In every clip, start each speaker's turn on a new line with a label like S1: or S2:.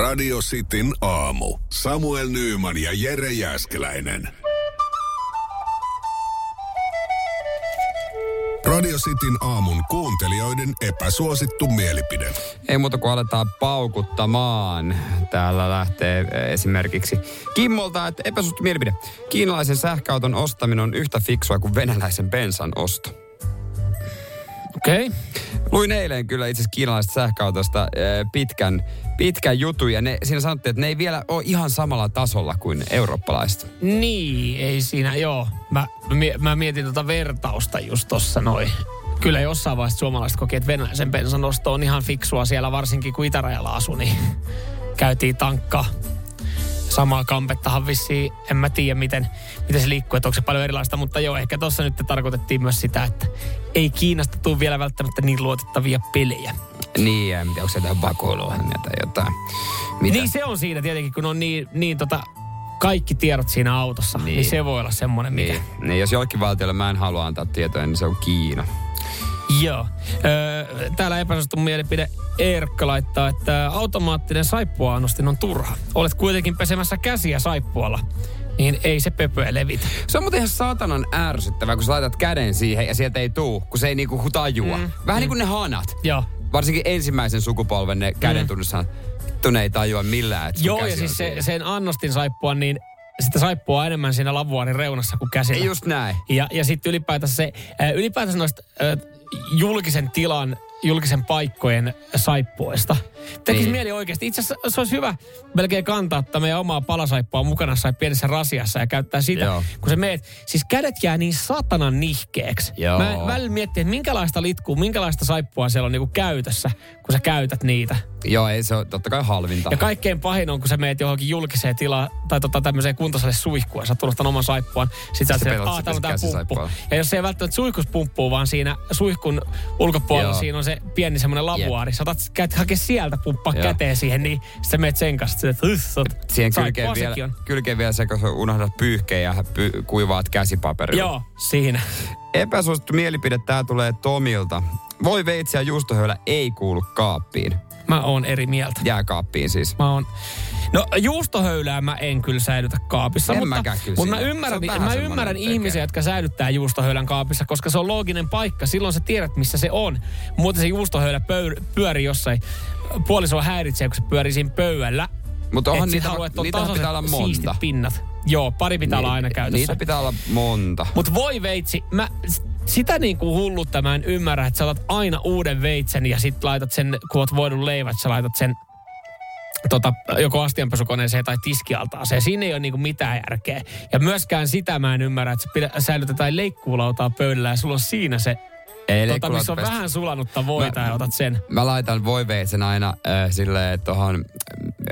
S1: Radio Cityn aamu. Samuel Nyyman ja Jere Jäskeläinen. Radio Cityn aamun kuuntelijoiden epäsuosittu mielipide.
S2: Ei muuta kuin aletaan paukuttamaan. Täällä lähtee esimerkiksi Kimmolta, että epäsuosittu mielipide. Kiinalaisen sähköauton ostaminen on yhtä fiksua kuin venäläisen bensan osto.
S3: Okei. Okay.
S2: Luin eilen kyllä itse asiassa kiinalaisesta sähköautosta eh, pitkän, pitkän jutun ja ne, siinä sanottiin, että ne ei vielä ole ihan samalla tasolla kuin eurooppalaiset.
S3: Niin, ei siinä, joo. Mä, mä mietin tota vertausta just tossa noin. Kyllä jossain vaiheessa suomalaiset koki, että venäläisen bensan osto on ihan fiksua siellä, varsinkin kun itärajalla asui, niin käytiin tankkaa samaa kampettahan vissiin, en mä tiedä miten, miten se liikkuu, että onko se paljon erilaista, mutta joo, ehkä tuossa nyt tarkoitettiin myös sitä, että ei Kiinasta tule vielä välttämättä niin luotettavia pelejä.
S2: Niin, ja onko se jotain vakoiluohjelmia tai jotain. Mitä?
S3: Niin se on siinä tietenkin, kun on niin, niin tota, kaikki tiedot siinä autossa, niin, niin se voi olla semmoinen, mikä...
S2: Niin. niin, jos jollekin valtiolle mä en halua antaa tietoja, niin se on Kiina.
S3: Joo. Öö, täällä epäsuosittu mielipide Erkka laittaa, että automaattinen saippuaannostin on turha. Olet kuitenkin pesemässä käsiä saippualla niin ei se pöpöä levitä.
S2: Se on muuten ihan saatanan ärsyttävää, kun sä laitat käden siihen ja sieltä ei tuu, kun se ei niinku tajua. Mm. Vähän mm. niin kuin ne hanat.
S3: Joo.
S2: Varsinkin ensimmäisen sukupolven ne käden mm. Tunne ei tajua millään, että
S3: Joo, ja siis se, sen annostin saippua, niin sitä saippua enemmän siinä lavuaarin reunassa kuin käsillä.
S2: Just näin.
S3: Ja, ja sitten ylipäätänsä se, ylipäätänsä noista julkisen tilan julkisen paikkojen saippuista. Tekisi niin. mieli oikeasti. Itse asiassa se olisi hyvä melkein kantaa meidän omaa palasaippua mukana sai pienessä rasiassa ja käyttää sitä, Joo. kun se meet. Siis kädet jää niin satanan nihkeeksi. Joo. Mä välillä miettii, että minkälaista litkuu, minkälaista saippua siellä on niinku käytössä, kun sä käytät niitä.
S2: Joo, ei se ole totta kai halvinta.
S3: Ja kaikkein pahin on, kun sä meet johonkin julkiseen tilaan tai tota tämmöiseen kuntosalle suihkuun, sä tunnustan oman saippuan. Sitten sä että aah, täällä on tää pumppu. Ja jos se ei välttämättä suihkus pumppuu, vaan siinä suihkun ulkopuolella Joo. siinä on se pieni semmoinen lavuaari. Yep. Sä otat, käyt hakea sieltä pumppaa Joo. käteen siihen, niin sä meet sen kanssa. Että
S2: siihen kylkeen vielä, kylkeen vielä se, kun unohdat pyyhkeen ja py, kuivaat käsipaperilla.
S3: Joo, siinä.
S2: Epäsuosittu mielipide, tää tulee Tomilta. Voi veitsi ja juustohöylä ei kuulu kaappiin.
S3: Mä oon eri mieltä.
S2: Jääkaappiin siis.
S3: Mä oon... No juustohöylää mä en kyllä säilytä kaapissa,
S2: en
S3: mutta, mutta mä ymmärrän, mä ymmärrän ihmisiä, jotka säilyttää juustohöylän kaapissa, koska se on looginen paikka. Silloin sä tiedät, missä se on. Muuten se juustohöylä pöyr, pyörii jossain. Puoliso häiritsee, kun se pyörii siinä pöydällä.
S2: Mutta onhan niitä, haluat, niitä pitää olla monta.
S3: pinnat. Joo, pari pitää Ni, olla aina käytössä.
S2: Niitä pitää olla monta.
S3: Mutta voi veitsi, mä sitä niin kuin hullutta mä en ymmärrä, että sä otat aina uuden veitsen ja sit laitat sen, kun oot voinut leivät, sä laitat sen tota, joko astianpesukoneeseen tai tiskialtaaseen. Siinä ei ole niinku mitään järkeä. Ja myöskään sitä mä en ymmärrä, että pidä, säilytetään leikkuulautaa pöydällä ja sulla on siinä se ei tota, missä on vähän sulanutta voita mä, ja otat sen.
S2: Mä laitan voiveitsen aina äh, silleen tuohon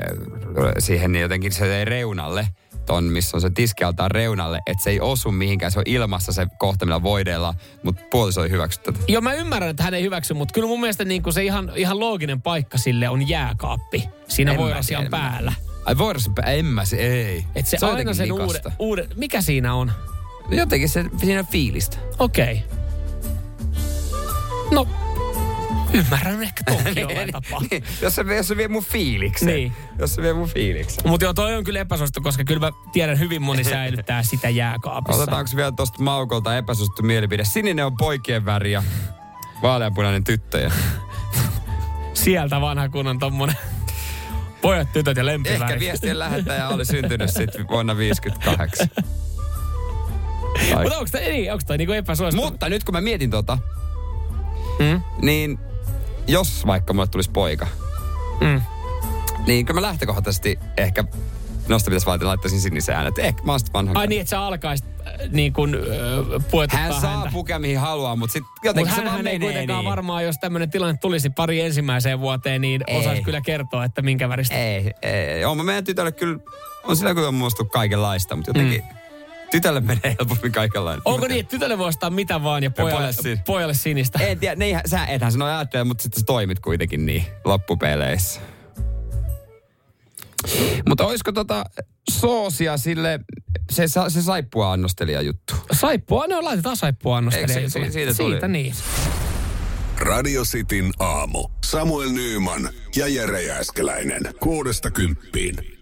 S2: äh, siihen jotenkin se reunalle ton, missä on se tiskialtaan reunalle, että se ei osu mihinkään. Se on ilmassa se kohta, millä voidella, mutta puoliso ei hyväksy tätä.
S3: Joo, mä ymmärrän, että hän ei hyväksy, mutta kyllä mun mielestä niin kuin se ihan, ihan looginen paikka sille on jääkaappi. Siinä voi asian päällä.
S2: Ai voidassa päällä? En mä se, ei.
S3: Et se, se aina sen uuden, uuden, mikä siinä on?
S2: Jotenkin se, siinä on fiilistä.
S3: Okei. Okay. No, Ymmärrän ehkä tonkin niin, jollain tapaa.
S2: niin, jos, se, jos se vie mun fiiliksen. Niin. Jos se vie mun fiiliksen.
S3: Mutta joo, toi on kyllä epäsuosittu, koska kyllä mä tiedän hyvin moni säilyttää sitä jääkaapissa.
S2: Otetaanko vielä tosta Maukolta epäsuosittu mielipide? Sininen on poikien väri ja vaaleanpunainen tyttöjä.
S3: Sieltä vanha kunnon tommonen pojat, tytöt ja lempiväri.
S2: Ehkä viestien lähettäjä oli syntynyt sitten vuonna 58.
S3: Mutta onko toi, niin, onko niinku epäsuosittu?
S2: Mutta nyt kun mä mietin tota, mm? niin jos vaikka mulle tulisi poika, mm. niin kyllä mä lähtökohtaisesti ehkä nosta pitäisi vaatia, laittaisin sinisen äänet. Ehkä mä oon vanhan.
S3: Ai niin, että sä alkaisit äh, niin kuin äh,
S2: Hän saa häntä. pukea mihin haluaa, mutta sitten jotenkin
S3: mut
S2: se
S3: vaan
S2: ei
S3: kuitenkaan niin. varmaan, jos tämmöinen tilanne tulisi pari ensimmäiseen vuoteen, niin ei. osaisi kyllä kertoa, että minkä väristä.
S2: Ei, ei. Oma meidän tytölle kyllä on sillä kyllä muistu kaikenlaista, mutta jotenkin... Mm Tytölle menee helpommin kaikenlainen.
S3: Onko niin, että tytölle voi ostaa mitä vaan ja pojalle, ja pojalle, pojalle sinistä?
S2: En tiedä, niin, sä ethän sano ajattele, mutta sitten sä toimit kuitenkin niin loppupeleissä. Mutta olisiko tota soosia sille, se, se saippua annostelija juttu?
S3: Saippua? No laitetaan saippua annostelija.
S2: Se, siitä,
S3: siitä, siitä niin.
S1: Radio Cityn aamu. Samuel Nyyman ja Jere Jääskeläinen. Kuudesta kymppiin.